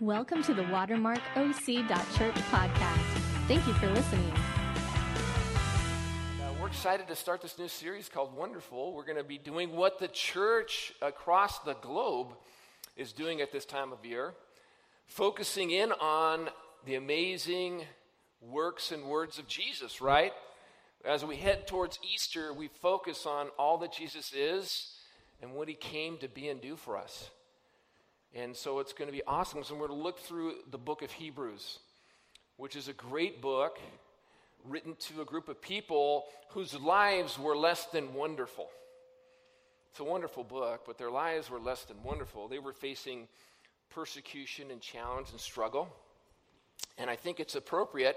Welcome to the WatermarkOC.Church podcast. Thank you for listening. We're excited to start this new series called Wonderful. We're going to be doing what the church across the globe is doing at this time of year, focusing in on the amazing works and words of Jesus, right? As we head towards Easter, we focus on all that Jesus is and what he came to be and do for us. And so it's going to be awesome. So we're going to look through the book of Hebrews, which is a great book written to a group of people whose lives were less than wonderful. It's a wonderful book, but their lives were less than wonderful. They were facing persecution and challenge and struggle. And I think it's appropriate,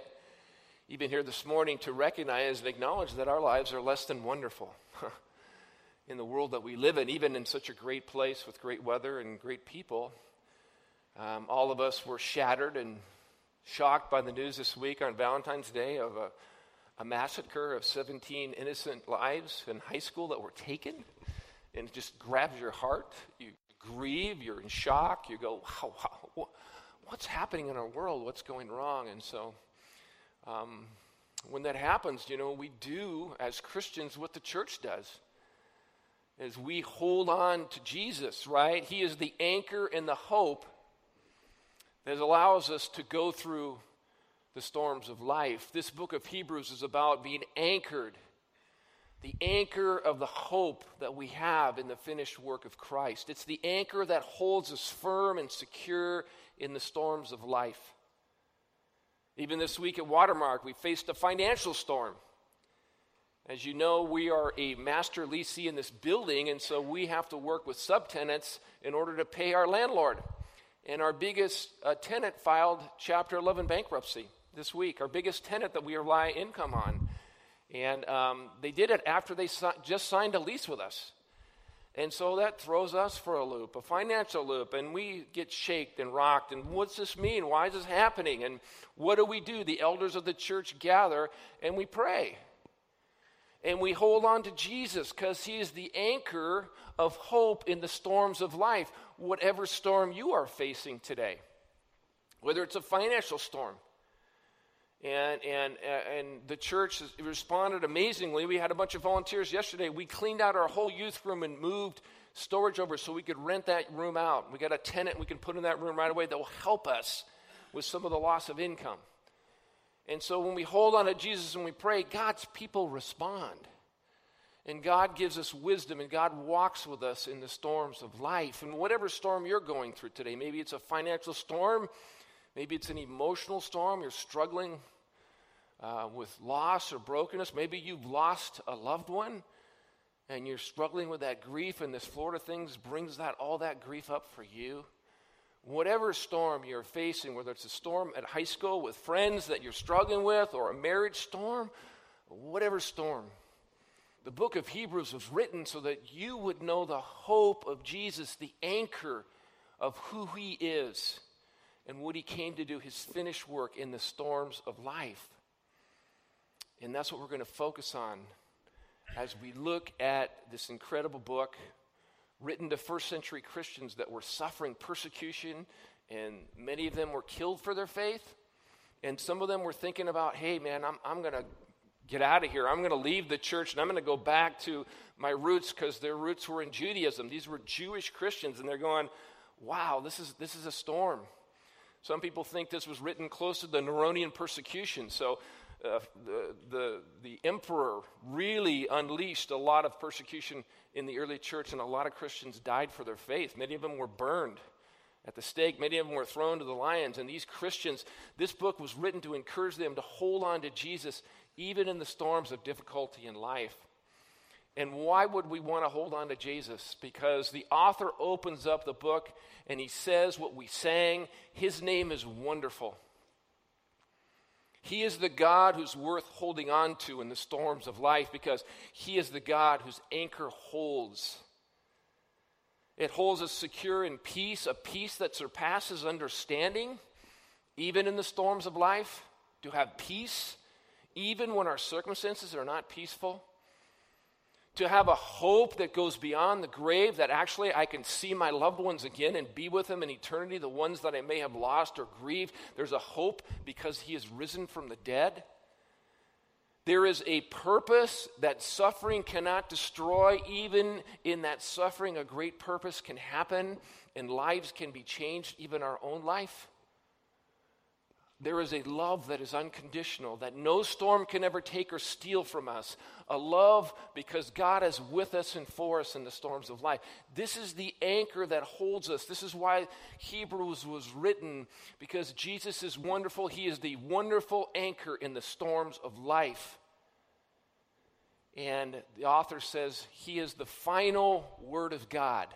even here this morning, to recognize and acknowledge that our lives are less than wonderful. in the world that we live in, even in such a great place with great weather and great people. Um, all of us were shattered and shocked by the news this week on Valentine's Day of a, a massacre of 17 innocent lives in high school that were taken. And it just grabs your heart. You grieve, you're in shock. You go, wow, wow what's happening in our world? What's going wrong? And so, um, when that happens, you know, we do as Christians what the church does as we hold on to Jesus, right? He is the anchor and the hope that allows us to go through the storms of life. This book of Hebrews is about being anchored, the anchor of the hope that we have in the finished work of Christ. It's the anchor that holds us firm and secure in the storms of life. Even this week at Watermark, we faced a financial storm. As you know, we are a master lessee in this building, and so we have to work with subtenants in order to pay our landlord. And our biggest uh, tenant filed Chapter 11 bankruptcy this week, our biggest tenant that we rely income on. And um, they did it after they si- just signed a lease with us. And so that throws us for a loop, a financial loop, and we get shaked and rocked. And what's this mean? Why is this happening? And what do we do? The elders of the church gather and we pray and we hold on to Jesus because He is the anchor of hope in the storms of life, whatever storm you are facing today, whether it's a financial storm. And, and, and the church responded amazingly. We had a bunch of volunteers yesterday. We cleaned out our whole youth room and moved storage over so we could rent that room out. We got a tenant we can put in that room right away that will help us with some of the loss of income. And so when we hold on to Jesus and we pray, God's people respond. And God gives us wisdom, and God walks with us in the storms of life. And whatever storm you're going through today, maybe it's a financial storm, maybe it's an emotional storm, you're struggling uh, with loss or brokenness, maybe you've lost a loved one and you're struggling with that grief, and this Florida things brings that all that grief up for you whatever storm you're facing, whether it's a storm at high school with friends that you're struggling with, or a marriage storm, whatever storm, the book of Hebrews was written so that you would know the hope of Jesus, the anchor of who he is and what he came to do, his finished work in the storms of life. And that's what we're going to focus on as we look at this incredible book written to first century Christians that were suffering persecution, and many of them were killed for their faith. And some of them were thinking about, hey, man, I'm, I'm going to get out of here. I'm going to leave the church and I'm going to go back to my roots because their roots were in Judaism. These were Jewish Christians, and they're going, wow, this is, this is a storm. Some people think this was written close to the Neronian persecution. So uh, the, the, the emperor really unleashed a lot of persecution in the early church, and a lot of Christians died for their faith. Many of them were burned at the stake, many of them were thrown to the lions. And these Christians, this book was written to encourage them to hold on to Jesus even in the storms of difficulty in life. And why would we want to hold on to Jesus? Because the author opens up the book and he says what we sang His name is wonderful. He is the God who's worth holding on to in the storms of life because He is the God whose anchor holds. It holds us secure in peace, a peace that surpasses understanding, even in the storms of life, to have peace, even when our circumstances are not peaceful. To have a hope that goes beyond the grave, that actually I can see my loved ones again and be with them in eternity, the ones that I may have lost or grieved. There's a hope because He is risen from the dead. There is a purpose that suffering cannot destroy. Even in that suffering, a great purpose can happen and lives can be changed, even our own life. There is a love that is unconditional, that no storm can ever take or steal from us. A love because God is with us and for us in the storms of life. This is the anchor that holds us. This is why Hebrews was written, because Jesus is wonderful. He is the wonderful anchor in the storms of life. And the author says, He is the final word of God.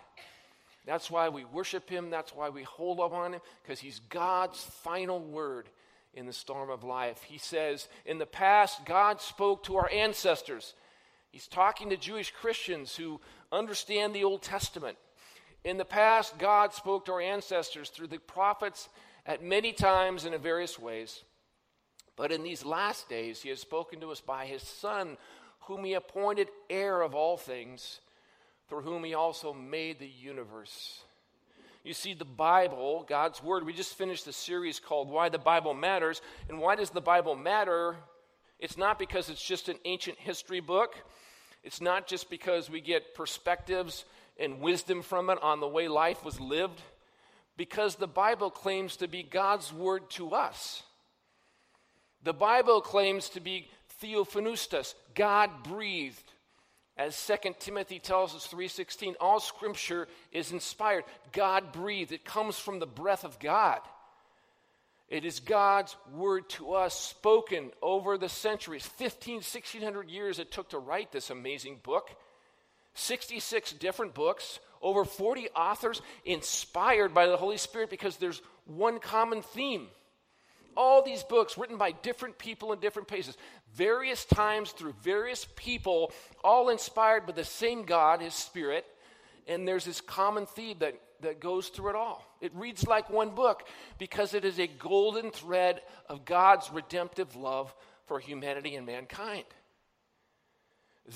That's why we worship him. That's why we hold up on him, because he's God's final word in the storm of life. He says, In the past, God spoke to our ancestors. He's talking to Jewish Christians who understand the Old Testament. In the past, God spoke to our ancestors through the prophets at many times and in various ways. But in these last days, He has spoken to us by His Son, whom He appointed heir of all things through whom he also made the universe. You see, the Bible, God's Word, we just finished a series called Why the Bible Matters. And why does the Bible matter? It's not because it's just an ancient history book, it's not just because we get perspectives and wisdom from it on the way life was lived, because the Bible claims to be God's Word to us. The Bible claims to be theopneustos, God breathed as 2 Timothy tells us 3:16, all scripture is inspired, God breathed. It comes from the breath of God. It is God's word to us spoken over the centuries. 15, 1600 years it took to write this amazing book. 66 different books, over 40 authors inspired by the Holy Spirit because there's one common theme. All these books written by different people in different places, various times through various people, all inspired by the same God, His Spirit. And there's this common theme that, that goes through it all. It reads like one book because it is a golden thread of God's redemptive love for humanity and mankind.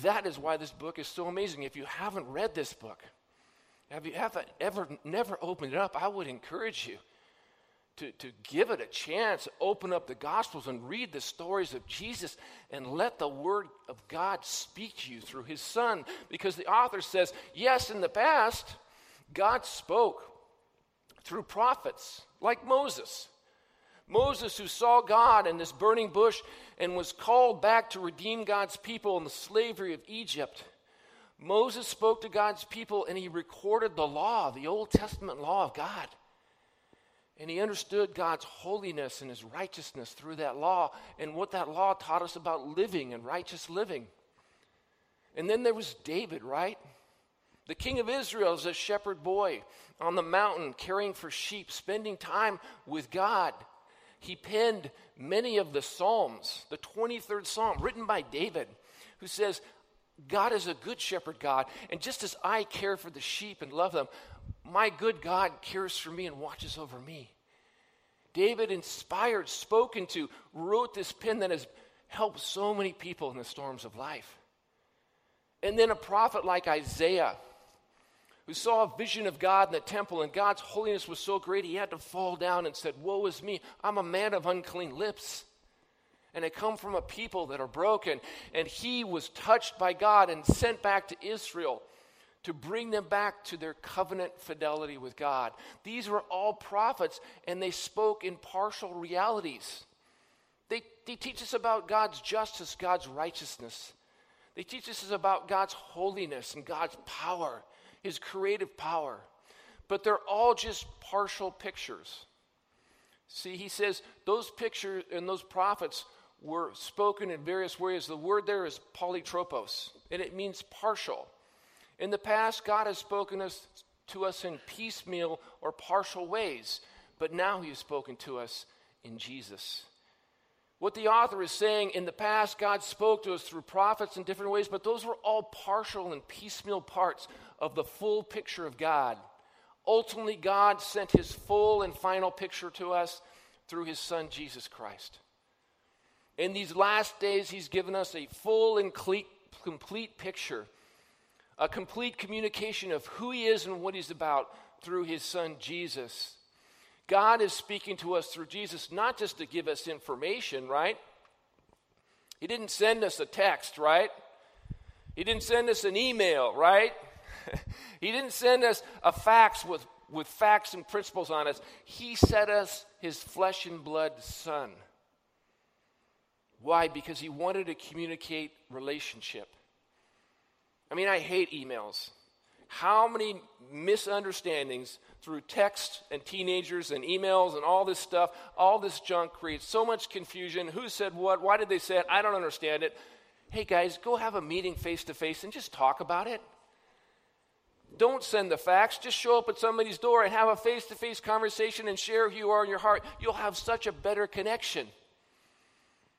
That is why this book is so amazing. If you haven't read this book, have you haven't ever never opened it up, I would encourage you to, to give it a chance, open up the Gospels and read the stories of Jesus and let the Word of God speak to you through His Son. Because the author says, yes, in the past, God spoke through prophets like Moses. Moses, who saw God in this burning bush and was called back to redeem God's people in the slavery of Egypt. Moses spoke to God's people and he recorded the law, the Old Testament law of God. And he understood God's holiness and his righteousness through that law and what that law taught us about living and righteous living. And then there was David, right? The king of Israel is a shepherd boy on the mountain caring for sheep, spending time with God. He penned many of the Psalms, the 23rd Psalm, written by David, who says, God is a good shepherd, God, and just as I care for the sheep and love them, my good God cares for me and watches over me. David, inspired, spoken to, wrote this pen that has helped so many people in the storms of life. And then a prophet like Isaiah, who saw a vision of God in the temple, and God's holiness was so great he had to fall down and said, Woe is me, I'm a man of unclean lips. And I come from a people that are broken. And he was touched by God and sent back to Israel to bring them back to their covenant fidelity with God. These were all prophets, and they spoke in partial realities. They, they teach us about God's justice, God's righteousness. They teach us about God's holiness and God's power, His creative power. But they're all just partial pictures. See, he says those pictures and those prophets were spoken in various ways. The word there is polytropos, and it means partial. In the past, God has spoken us, to us in piecemeal or partial ways, but now He has spoken to us in Jesus. What the author is saying, in the past, God spoke to us through prophets in different ways, but those were all partial and piecemeal parts of the full picture of God. Ultimately, God sent His full and final picture to us through His Son, Jesus Christ. In these last days, He's given us a full and complete picture a complete communication of who He is and what He's about through His Son Jesus. God is speaking to us through Jesus, not just to give us information, right? He didn't send us a text, right? He didn't send us an email, right? he didn't send us a fax with, with facts and principles on us. He sent us his flesh and blood son. Why? Because he wanted to communicate relationship. I mean, I hate emails. How many misunderstandings through text and teenagers and emails and all this stuff, all this junk creates so much confusion. Who said what? Why did they say it? I don't understand it. Hey guys, go have a meeting face to face and just talk about it. Don't send the facts. Just show up at somebody's door and have a face to face conversation and share who you are in your heart. You'll have such a better connection.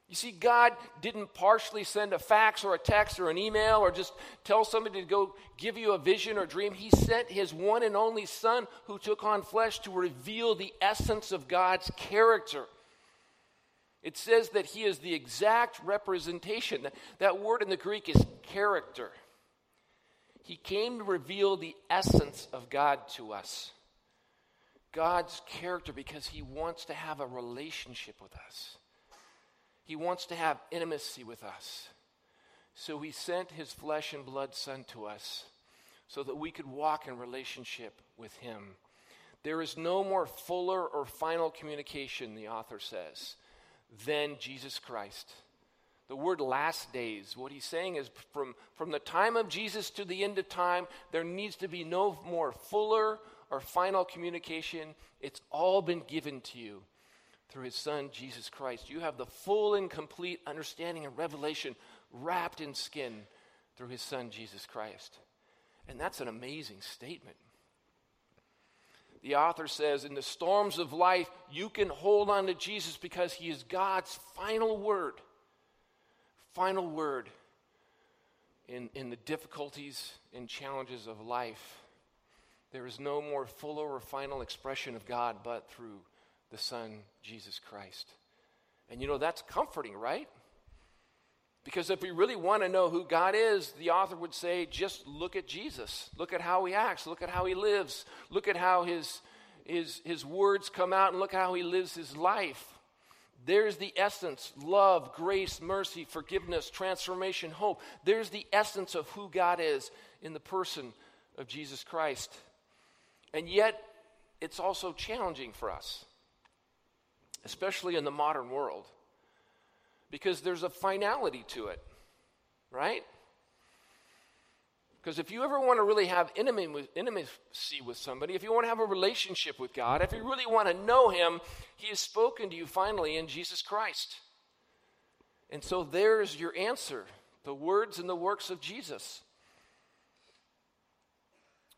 You see, God didn't partially send a fax or a text or an email or just tell somebody to go give you a vision or dream. He sent His one and only Son who took on flesh to reveal the essence of God's character. It says that He is the exact representation. That word in the Greek is character. He came to reveal the essence of God to us. God's character because He wants to have a relationship with us. He wants to have intimacy with us. So he sent his flesh and blood son to us so that we could walk in relationship with him. There is no more fuller or final communication, the author says, than Jesus Christ. The word last days, what he's saying is from, from the time of Jesus to the end of time, there needs to be no more fuller or final communication. It's all been given to you through his son, Jesus Christ. You have the full and complete understanding and revelation wrapped in skin through his son, Jesus Christ. And that's an amazing statement. The author says, In the storms of life, you can hold on to Jesus because he is God's final word. Final word in, in the difficulties and challenges of life. There is no more fuller or final expression of God but through the Son, Jesus Christ. And you know, that's comforting, right? Because if we really want to know who God is, the author would say, just look at Jesus. Look at how he acts. Look at how he lives. Look at how his, his, his words come out and look how he lives his life. There's the essence love, grace, mercy, forgiveness, transformation, hope. There's the essence of who God is in the person of Jesus Christ. And yet, it's also challenging for us especially in the modern world, because there's a finality to it, right? Because if you ever want to really have intimacy with somebody, if you want to have a relationship with God, if you really want to know Him, He has spoken to you finally in Jesus Christ. And so there's your answer the words and the works of Jesus.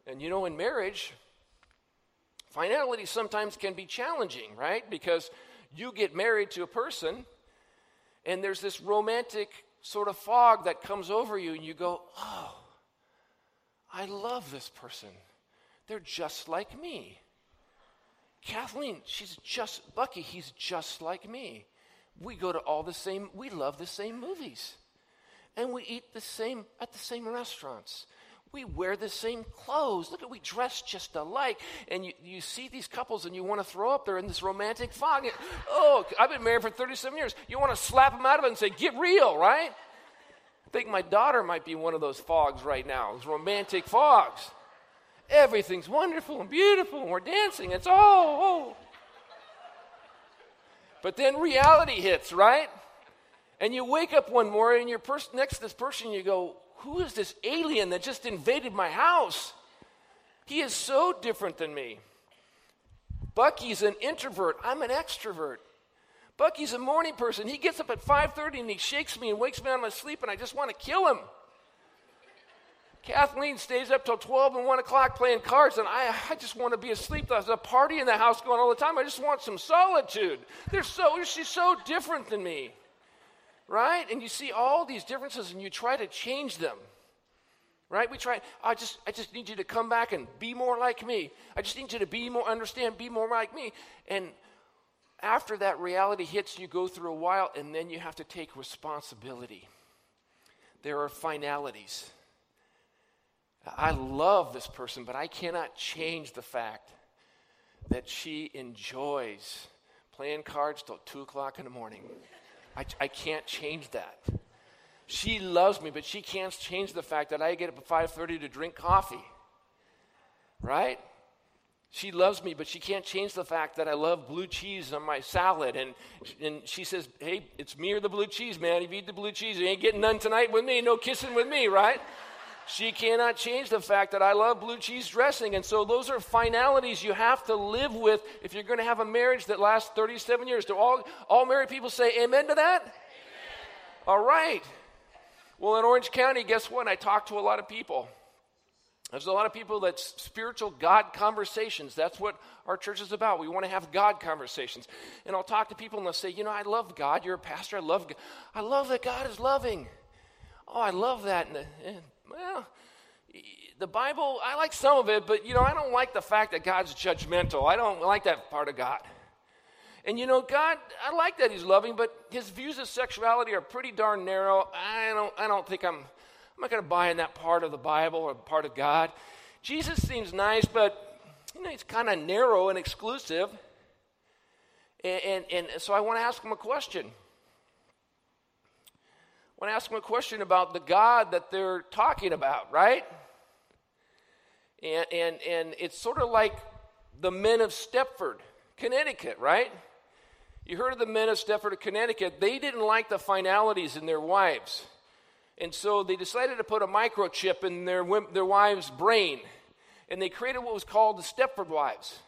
And you know, in marriage, finality sometimes can be challenging, right? Because you get married to a person, and there's this romantic sort of fog that comes over you, and you go, Oh, I love this person. They're just like me. Kathleen, she's just, Bucky, he's just like me. We go to all the same, we love the same movies. And we eat the same, at the same restaurants. We wear the same clothes. Look at, we dress just alike. And you, you see these couples and you want to throw up. They're in this romantic fog. Oh, I've been married for 37 years. You want to slap them out of it and say, get real, right? I think my daughter might be one of those fogs right now, those romantic fogs. Everything's wonderful and beautiful, and we're dancing. It's all, oh. But then reality hits, right? And you wake up one morning and you're pers- next to this person, you go, who is this alien that just invaded my house? He is so different than me. Bucky's an introvert. I'm an extrovert. Bucky's a morning person. He gets up at 5:30 and he shakes me and wakes me out of my sleep, and I just want to kill him. Kathleen stays up till 12 and 1 o'clock playing cards, and I, I just want to be asleep. There's a party in the house going all the time. I just want some solitude. They're so, she's so different than me right? And you see all these differences and you try to change them. Right? We try, I just I just need you to come back and be more like me. I just need you to be more understand, be more like me. And after that reality hits, you go through a while and then you have to take responsibility. There are finalities. I love this person, but I cannot change the fact that she enjoys playing cards till 2 o'clock in the morning. I, I can't change that. She loves me, but she can't change the fact that I get up at 5:30 to drink coffee. Right? She loves me, but she can't change the fact that I love blue cheese on my salad. And, and she says, Hey, it's me or the blue cheese, man. If you eat the blue cheese, you ain't getting none tonight with me. No kissing with me, right? She cannot change the fact that I love blue cheese dressing. And so those are finalities you have to live with if you're going to have a marriage that lasts 37 years. Do all, all married people say amen to that? Amen. All right. Well, in Orange County, guess what? I talk to a lot of people. There's a lot of people that spiritual God conversations. That's what our church is about. We want to have God conversations. And I'll talk to people and they'll say, You know, I love God. You're a pastor. I love God. I love that God is loving. Oh, I love that. And, uh, and well, the Bible, I like some of it, but you know, I don't like the fact that God's judgmental. I don't like that part of God. And you know, God, I like that He's loving, but His views of sexuality are pretty darn narrow. I don't, I don't think I'm I'm not going to buy in that part of the Bible or part of God. Jesus seems nice, but you know, he's kind of narrow and exclusive. And, and, and so I want to ask him a question. Want to ask them a question about the God that they're talking about, right? And, and, and it's sort of like the men of Stepford, Connecticut, right? You heard of the men of Stepford, Connecticut. They didn't like the finalities in their wives. And so they decided to put a microchip in their, their wife's brain. And they created what was called the Stepford Wives.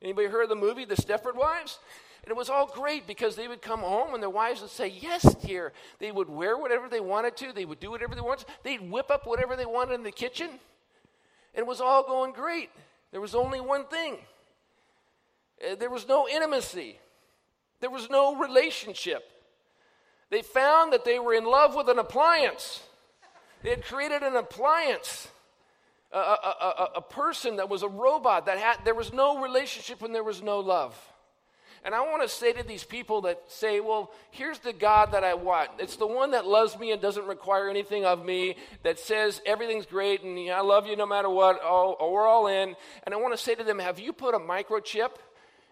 Anybody heard of the movie, The Stepford Wives? And it was all great because they would come home and their wives would say, Yes, dear. They would wear whatever they wanted to, they would do whatever they wanted. They'd whip up whatever they wanted in the kitchen. And it was all going great. There was only one thing uh, there was no intimacy, there was no relationship. They found that they were in love with an appliance. They had created an appliance, a, a, a, a, person that was a robot that had, there was no relationship when there was no love. And I want to say to these people that say, well, here's the God that I want. It's the one that loves me and doesn't require anything of me, that says everything's great and I love you no matter what, oh, oh, we're all in. And I want to say to them, have you put a microchip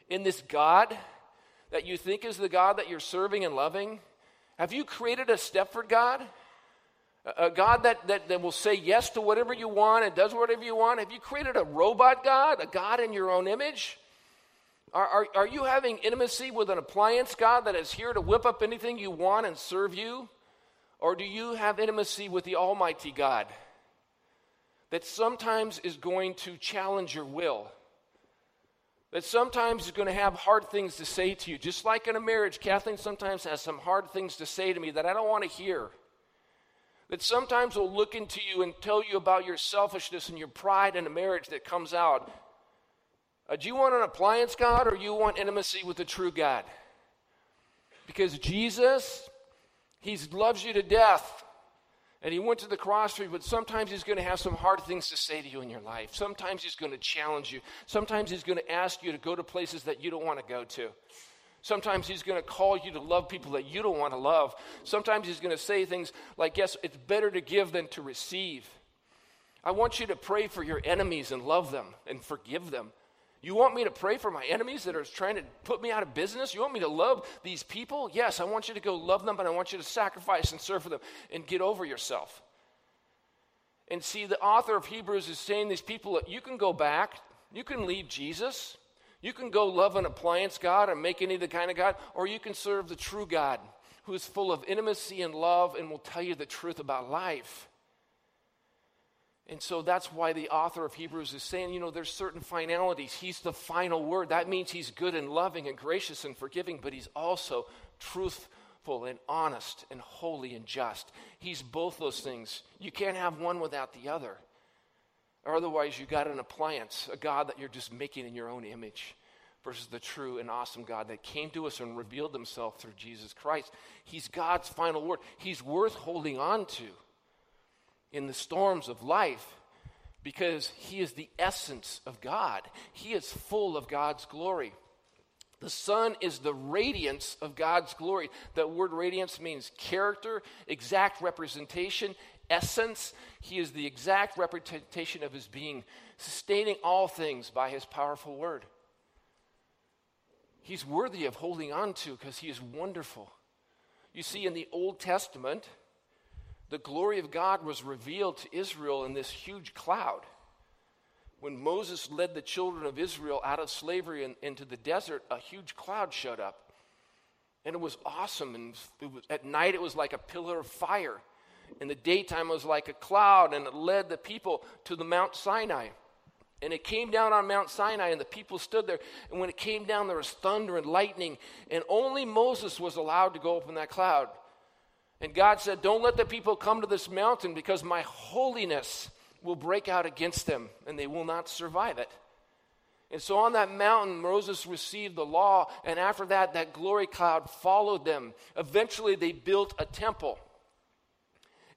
in this God that you think is the God that you're serving and loving? Have you created a Stepford God? A God that, that, that will say yes to whatever you want and does whatever you want? Have you created a robot God, a God in your own image? Are, are, are you having intimacy with an appliance God that is here to whip up anything you want and serve you? Or do you have intimacy with the Almighty God that sometimes is going to challenge your will? that sometimes is going to have hard things to say to you. Just like in a marriage, Kathleen sometimes has some hard things to say to me that I don't want to hear. That sometimes will look into you and tell you about your selfishness and your pride in a marriage that comes out. Uh, do you want an appliance God or you want intimacy with the true God? Because Jesus, He loves you to death. And he went to the cross for you, but sometimes he's going to have some hard things to say to you in your life. Sometimes he's going to challenge you. Sometimes he's going to ask you to go to places that you don't want to go to. Sometimes he's going to call you to love people that you don't want to love. Sometimes he's going to say things like, Yes, it's better to give than to receive. I want you to pray for your enemies and love them and forgive them. You want me to pray for my enemies that are trying to put me out of business? You want me to love these people? Yes, I want you to go love them, but I want you to sacrifice and serve for them and get over yourself. And see, the author of Hebrews is saying these people you can go back, you can leave Jesus, you can go love an appliance God and make any of the kind of God, or you can serve the true God who is full of intimacy and love and will tell you the truth about life. And so that's why the author of Hebrews is saying, you know, there's certain finalities. He's the final word. That means he's good and loving and gracious and forgiving, but he's also truthful and honest and holy and just. He's both those things. You can't have one without the other. Or otherwise, you got an appliance, a God that you're just making in your own image versus the true and awesome God that came to us and revealed himself through Jesus Christ. He's God's final word. He's worth holding on to in the storms of life because he is the essence of God. He is full of God's glory. The Son is the radiance of God's glory. That word radiance means character, exact representation, essence. He is the exact representation of his being, sustaining all things by his powerful word. He's worthy of holding on to because he is wonderful. You see, in the Old Testament, the glory of God was revealed to Israel in this huge cloud. When Moses led the children of Israel out of slavery and into the desert, a huge cloud showed up. And it was awesome. And was, at night, it was like a pillar of fire. In the daytime, it was like a cloud, and it led the people to the Mount Sinai. And it came down on Mount Sinai, and the people stood there. And when it came down, there was thunder and lightning, and only Moses was allowed to go up in that cloud. And God said, Don't let the people come to this mountain because my holiness will break out against them, and they will not survive it. And so on that mountain, Moses received the law, and after that, that glory cloud followed them. Eventually, they built a temple.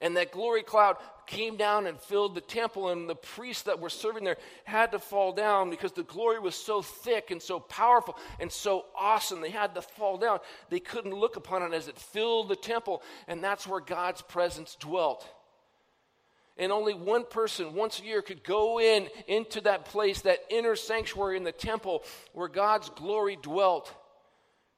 And that glory cloud came down and filled the temple, and the priests that were serving there had to fall down because the glory was so thick and so powerful and so awesome. They had to fall down. They couldn't look upon it as it filled the temple, and that's where God's presence dwelt. And only one person once a year could go in into that place, that inner sanctuary in the temple where God's glory dwelt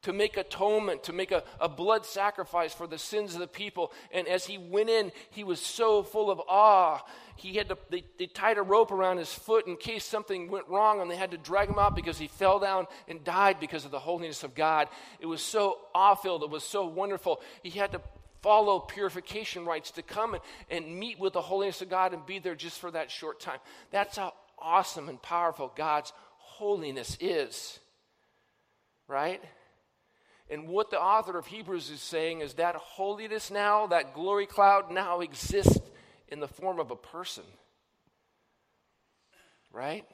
to make atonement, to make a, a blood sacrifice for the sins of the people. And as he went in, he was so full of awe. He had to, they, they tied a rope around his foot in case something went wrong, and they had to drag him out because he fell down and died because of the holiness of God. It was so awe filled, it was so wonderful. He had to follow purification rites to come and, and meet with the holiness of God and be there just for that short time. That's how awesome and powerful God's holiness is. Right? And what the author of Hebrews is saying is that holiness now, that glory cloud now exists in the form of a person. Right?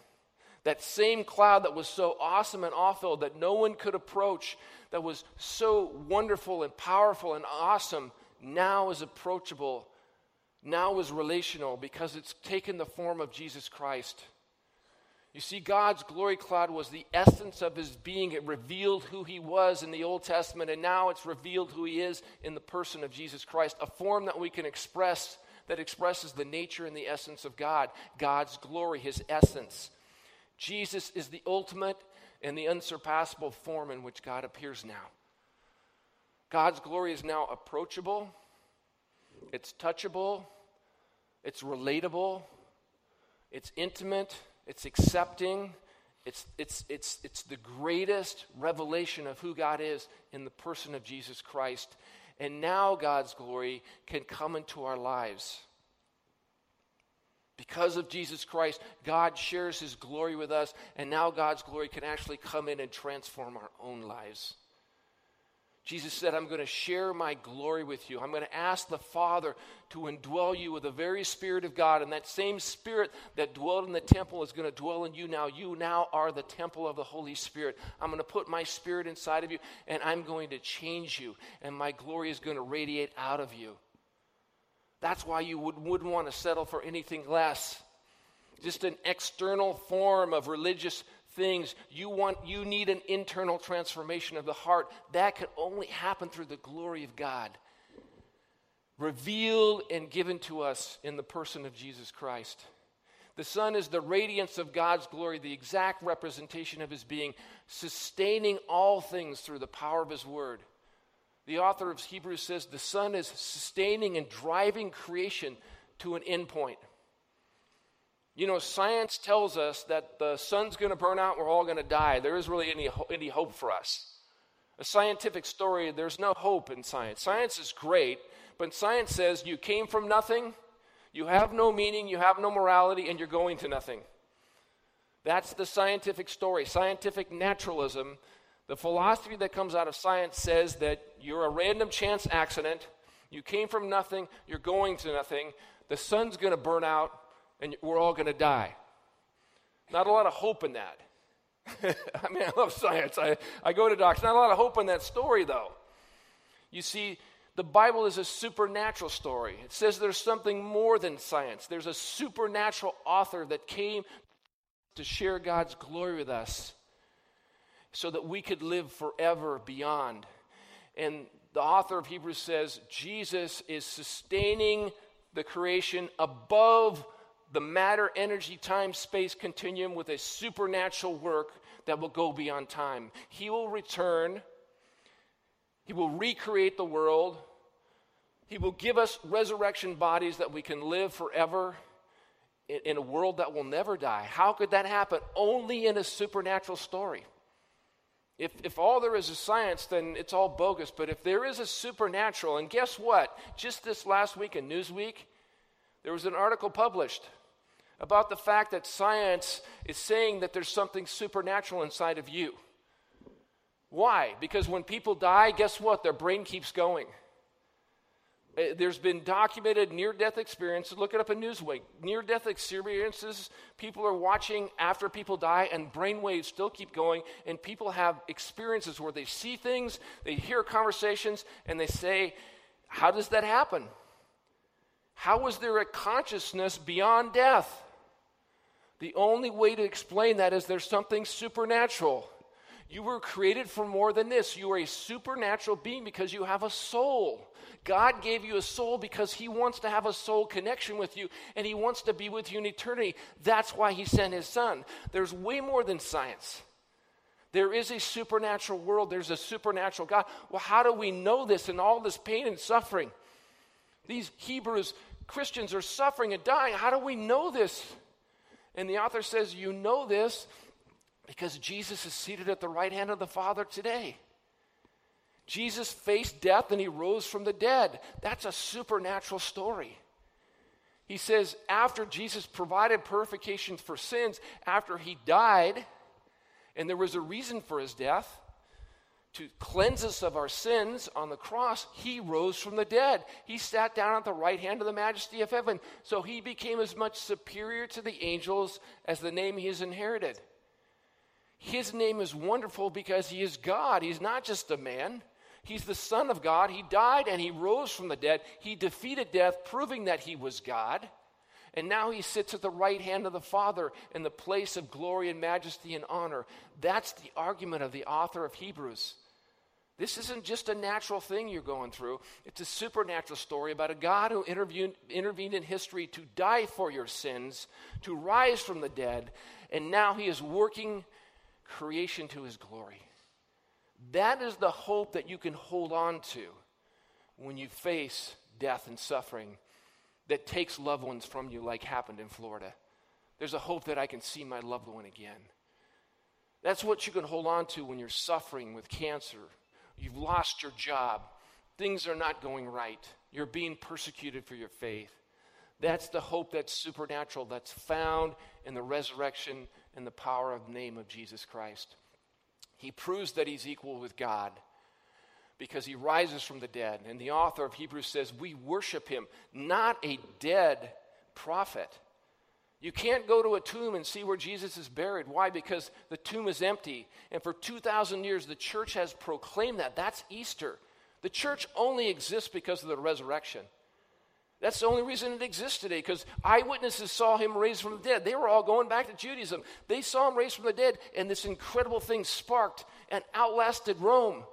That same cloud that was so awesome and awful that no one could approach, that was so wonderful and powerful and awesome, now is approachable, now is relational because it's taken the form of Jesus Christ. You see, God's glory cloud was the essence of his being. It revealed who he was in the Old Testament, and now it's revealed who he is in the person of Jesus Christ, a form that we can express that expresses the nature and the essence of God, God's glory, his essence. Jesus is the ultimate and the unsurpassable form in which God appears now. God's glory is now approachable, it's touchable, it's relatable, it's intimate it's accepting, it's, it's, it's, it's the greatest revelation of who God is in the person of Jesus Christ. And now God's glory can come into our lives. Because of Jesus Christ, God shares his glory with us, and now God's glory can actually come in and transform our own lives. Jesus said, I'm going to share my glory with you. I'm going to ask the Father to indwell you with the very Spirit of God. And that same Spirit that dwelled in the temple is going to dwell in you now. You now are the temple of the Holy Spirit. I'm going to put my Spirit inside of you, and I'm going to change you. And my glory is going to radiate out of you. That's why you would, wouldn't want to settle for anything less. Just an external form of religious things you want you need an internal transformation of the heart. That can only happen through the glory of god revealed and given to us in the person of jesus christ. The son is the radiance of god's glory the exact representation of his being sustaining all things through the power of his word. The author of hebrews says the son is sustaining and driving creation to an end point you know, science tells us that the sun's going to burn out, we're all going to die. There is really any, any hope for us. A scientific story, there's no hope in science. Science is great, but science says you came from nothing, you have no meaning, you have no morality, and you're going to nothing. That's the scientific story. Scientific naturalism, the philosophy that comes out of science says that you're a random chance accident, you came from nothing, you're going to nothing, the sun's going to burn out, and we're all going to die. Not a lot of hope in that. I mean, I love science. I, I go to docs. Not a lot of hope in that story, though. You see, the Bible is a supernatural story. It says there's something more than science. There's a supernatural author that came to share God's glory with us so that we could live forever beyond. And the author of Hebrews says Jesus is sustaining the creation above the matter, energy, time, space continuum with a supernatural work that will go beyond time. He will return, He will recreate the world, He will give us resurrection bodies that we can live forever in, in a world that will never die. How could that happen? Only in a supernatural story. If, if all there is is science, then it's all bogus. But if there is a supernatural, and guess what? Just this last week in Newsweek, there was an article published about the fact that science is saying that there's something supernatural inside of you. Why? Because when people die, guess what? Their brain keeps going. Uh, there's been documented near death experiences. Look it up in Newsweek. Near death experiences, people are watching after people die, and brain waves still keep going. And people have experiences where they see things, they hear conversations, and they say, How does that happen? How is there a consciousness beyond death? The only way to explain that is there's something supernatural. You were created for more than this. You are a supernatural being because you have a soul. God gave you a soul because He wants to have a soul connection with you and He wants to be with you in eternity. That's why He sent His Son. There's way more than science. There is a supernatural world, there's a supernatural God. Well, how do we know this in all this pain and suffering? These Hebrews, Christians, are suffering and dying. How do we know this? And the author says, You know this because Jesus is seated at the right hand of the Father today. Jesus faced death and he rose from the dead. That's a supernatural story. He says, after Jesus provided purification for sins, after he died, and there was a reason for his death, to cleanse us of our sins on the cross, he rose from the dead. He sat down at the right hand of the majesty of heaven. So he became as much superior to the angels as the name he has inherited. His name is wonderful because he is God. He's not just a man, he's the Son of God. He died and he rose from the dead. He defeated death, proving that he was God. And now he sits at the right hand of the Father in the place of glory and majesty and honor. That's the argument of the author of Hebrews. This isn't just a natural thing you're going through, it's a supernatural story about a God who intervened, in history to die for your sins, to rise from the dead, and now he is working creation to his glory. That is the hope that you can hold on to when you face death and suffering that takes loved ones from you, like happened in Florida. There's a hope that I can see my loved one again. That's what you can hold on to when you're suffering with cancer You've lost your job. Things are not going right. You're being persecuted for your faith. That's the hope that's supernatural, that's found in the resurrection and the power of the name of Jesus Christ. He proves that he's equal with God because he rises from the dead. And the author of Hebrews says, We worship him, not a dead prophet. You can't go to a tomb and see where Jesus is buried. Why? Because the tomb is empty. And for 2,000 years, the church has proclaimed that. That's Easter. The church only exists because of the resurrection. That's the only reason it exists today, because eyewitnesses saw him raised from the dead. They were all going back to Judaism. They saw him raised from the dead, and this incredible thing sparked and outlasted Rome.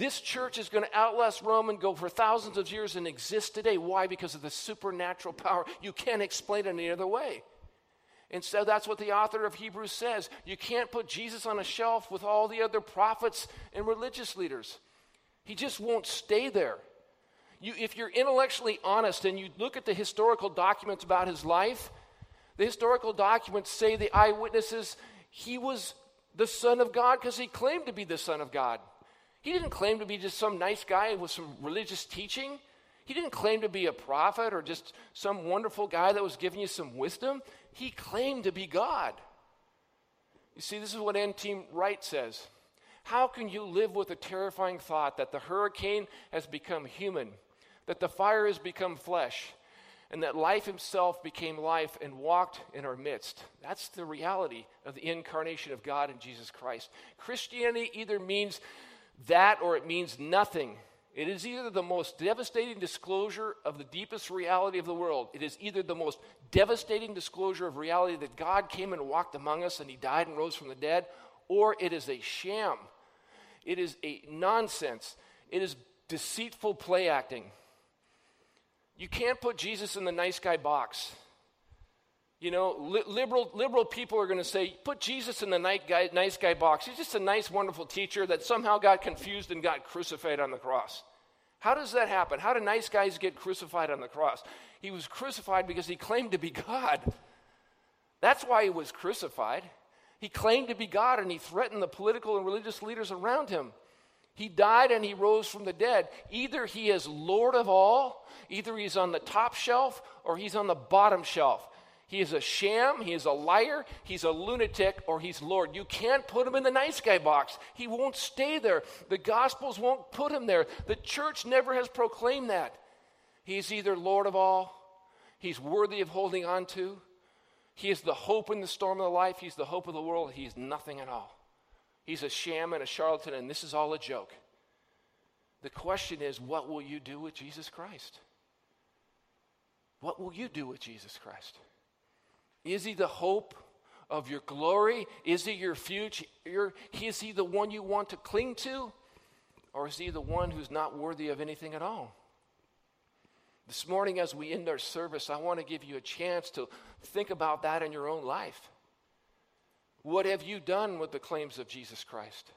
This church is going to outlast Rome and go for thousands of years and exist today. Why? Because of the supernatural power. You can't explain it any other way. And so that's what the author of Hebrews says. You can't put Jesus on a shelf with all the other prophets and religious leaders. He just won't stay there. You, if you're intellectually honest and you look at the historical documents about his life, the historical documents say the eyewitnesses he was the Son of God because he claimed to be the Son of God. He didn't claim to be just some nice guy with some religious teaching. He didn't claim to be a prophet or just some wonderful guy that was giving you some wisdom. He claimed to be God. You see, this is what N.T. Wright says. How can you live with a terrifying thought that the hurricane has become human, that the fire has become flesh, and that life himself became life and walked in our midst? That's the reality of the incarnation of God in Jesus Christ. Christianity either means that or it means nothing. It is either the most devastating disclosure of the deepest reality of the world. It is either the most devastating disclosure of reality that God came and walked among us and he died and rose from the dead, or it is a sham. It is a nonsense. It is deceitful play acting. You can't put Jesus in the nice guy box. You know, li- liberal, liberal people are going to say, put Jesus in the guy, nice guy box. He's just a nice, wonderful teacher that somehow got confused and got crucified on the cross. How does that happen? How do nice guys get crucified on the cross? He was crucified because he claimed to be God. That's why he was crucified. He claimed to be God and he threatened the political and religious leaders around him. He died and he rose from the dead. Either he is Lord of all, either he's on the top shelf or he's on the bottom shelf. He is a sham, he is a liar, he's a lunatic, or he's Lord. You can't put him in the nice guy box. He won't stay there. The Gospels won't put him there. The church never has proclaimed that. He's either Lord of all, he's worthy of holding on to, he is the hope in the storm of the life, he's the hope of the world, he's nothing at all. He's a sham and a charlatan, and this is all a joke. The question is, what will you do with Jesus Christ? What will you do with Jesus Christ? Is he the hope of your glory? Is he your future? Is he the one you want to cling to? Or is he the one who's not worthy of anything at all? This morning, as we end our service, I want to give you a chance to think about that in your own life. What have you done with the claims of Jesus Christ?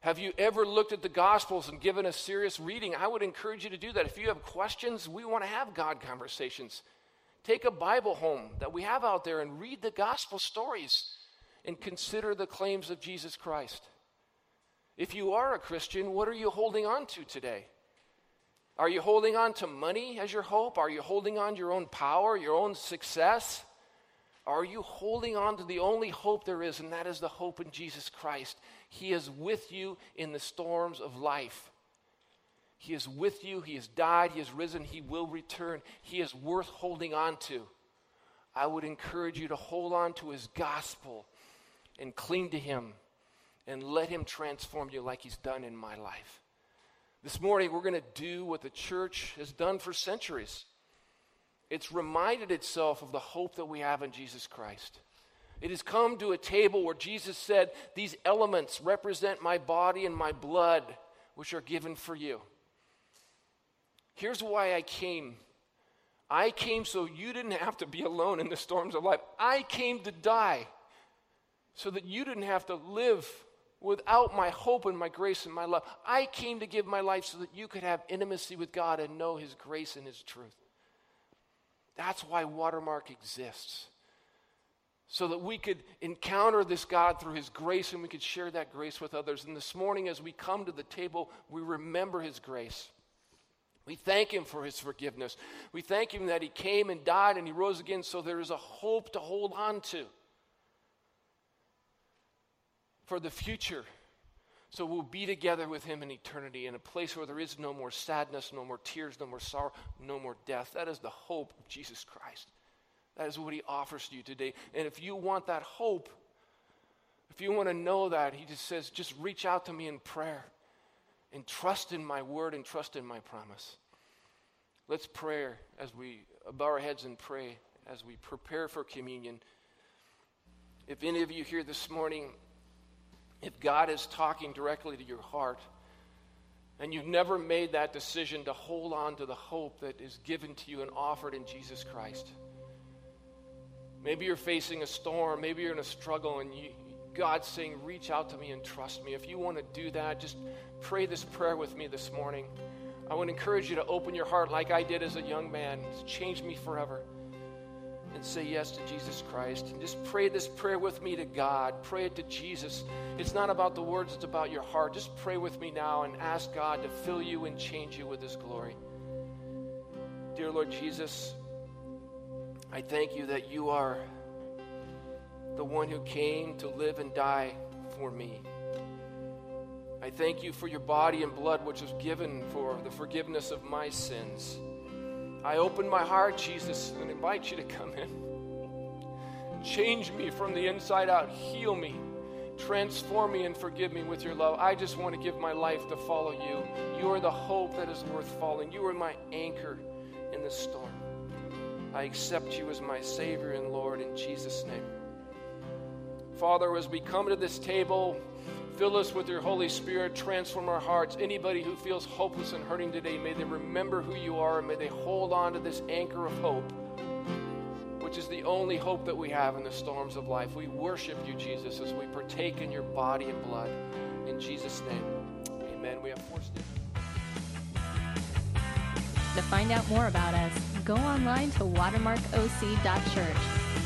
Have you ever looked at the Gospels and given a serious reading? I would encourage you to do that. If you have questions, we want to have God conversations. Take a Bible home that we have out there and read the gospel stories and consider the claims of Jesus Christ. If you are a Christian, what are you holding on to today? Are you holding on to money as your hope? Are you holding on to your own power, your own success? Are you holding on to the only hope there is, and that is the hope in Jesus Christ? He is with you in the storms of life. He is with you. He has died. He has risen. He will return. He is worth holding on to. I would encourage you to hold on to his gospel and cling to him and let him transform you like he's done in my life. This morning, we're going to do what the church has done for centuries. It's reminded itself of the hope that we have in Jesus Christ. It has come to a table where Jesus said, These elements represent my body and my blood, which are given for you. Here's why I came. I came so you didn't have to be alone in the storms of life. I came to die so that you didn't have to live without my hope and my grace and my love. I came to give my life so that you could have intimacy with God and know His grace and His truth. That's why Watermark exists. So that we could encounter this God through His grace and we could share that grace with others. And this morning, as we come to the table, we remember His grace. We thank him for his forgiveness. We thank him that he came and died and he rose again so there is a hope to hold on to for the future. So we'll be together with him in eternity in a place where there is no more sadness, no more tears, no more sorrow, no more death. That is the hope of Jesus Christ. That is what he offers to you today. And if you want that hope, if you want to know that, he just says, just reach out to me in prayer and trust in my word and trust in my promise. Let's pray as we bow our heads and pray as we prepare for communion. If any of you here this morning, if God is talking directly to your heart, and you've never made that decision to hold on to the hope that is given to you and offered in Jesus Christ. Maybe you're facing a storm, maybe you're in a struggle, and you, God's saying, Reach out to me and trust me. If you want to do that, just pray this prayer with me this morning. I would encourage you to open your heart like I did as a young man. It's changed me forever. And say yes to Jesus Christ. And just pray this prayer with me to God. Pray it to Jesus. It's not about the words, it's about your heart. Just pray with me now and ask God to fill you and change you with His glory. Dear Lord Jesus, I thank you that you are the one who came to live and die for me. I thank you for your body and blood, which was given for the forgiveness of my sins. I open my heart, Jesus, and invite you to come in. Change me from the inside out, heal me, transform me, and forgive me with your love. I just want to give my life to follow you. You are the hope that is worth following, you are my anchor in the storm. I accept you as my Savior and Lord in Jesus' name. Father, as we come to this table, Fill us with your Holy Spirit. Transform our hearts. Anybody who feels hopeless and hurting today, may they remember who you are and may they hold on to this anchor of hope, which is the only hope that we have in the storms of life. We worship you, Jesus, as we partake in your body and blood. In Jesus' name, amen. We have four statements. To find out more about us, go online to watermarkoc.church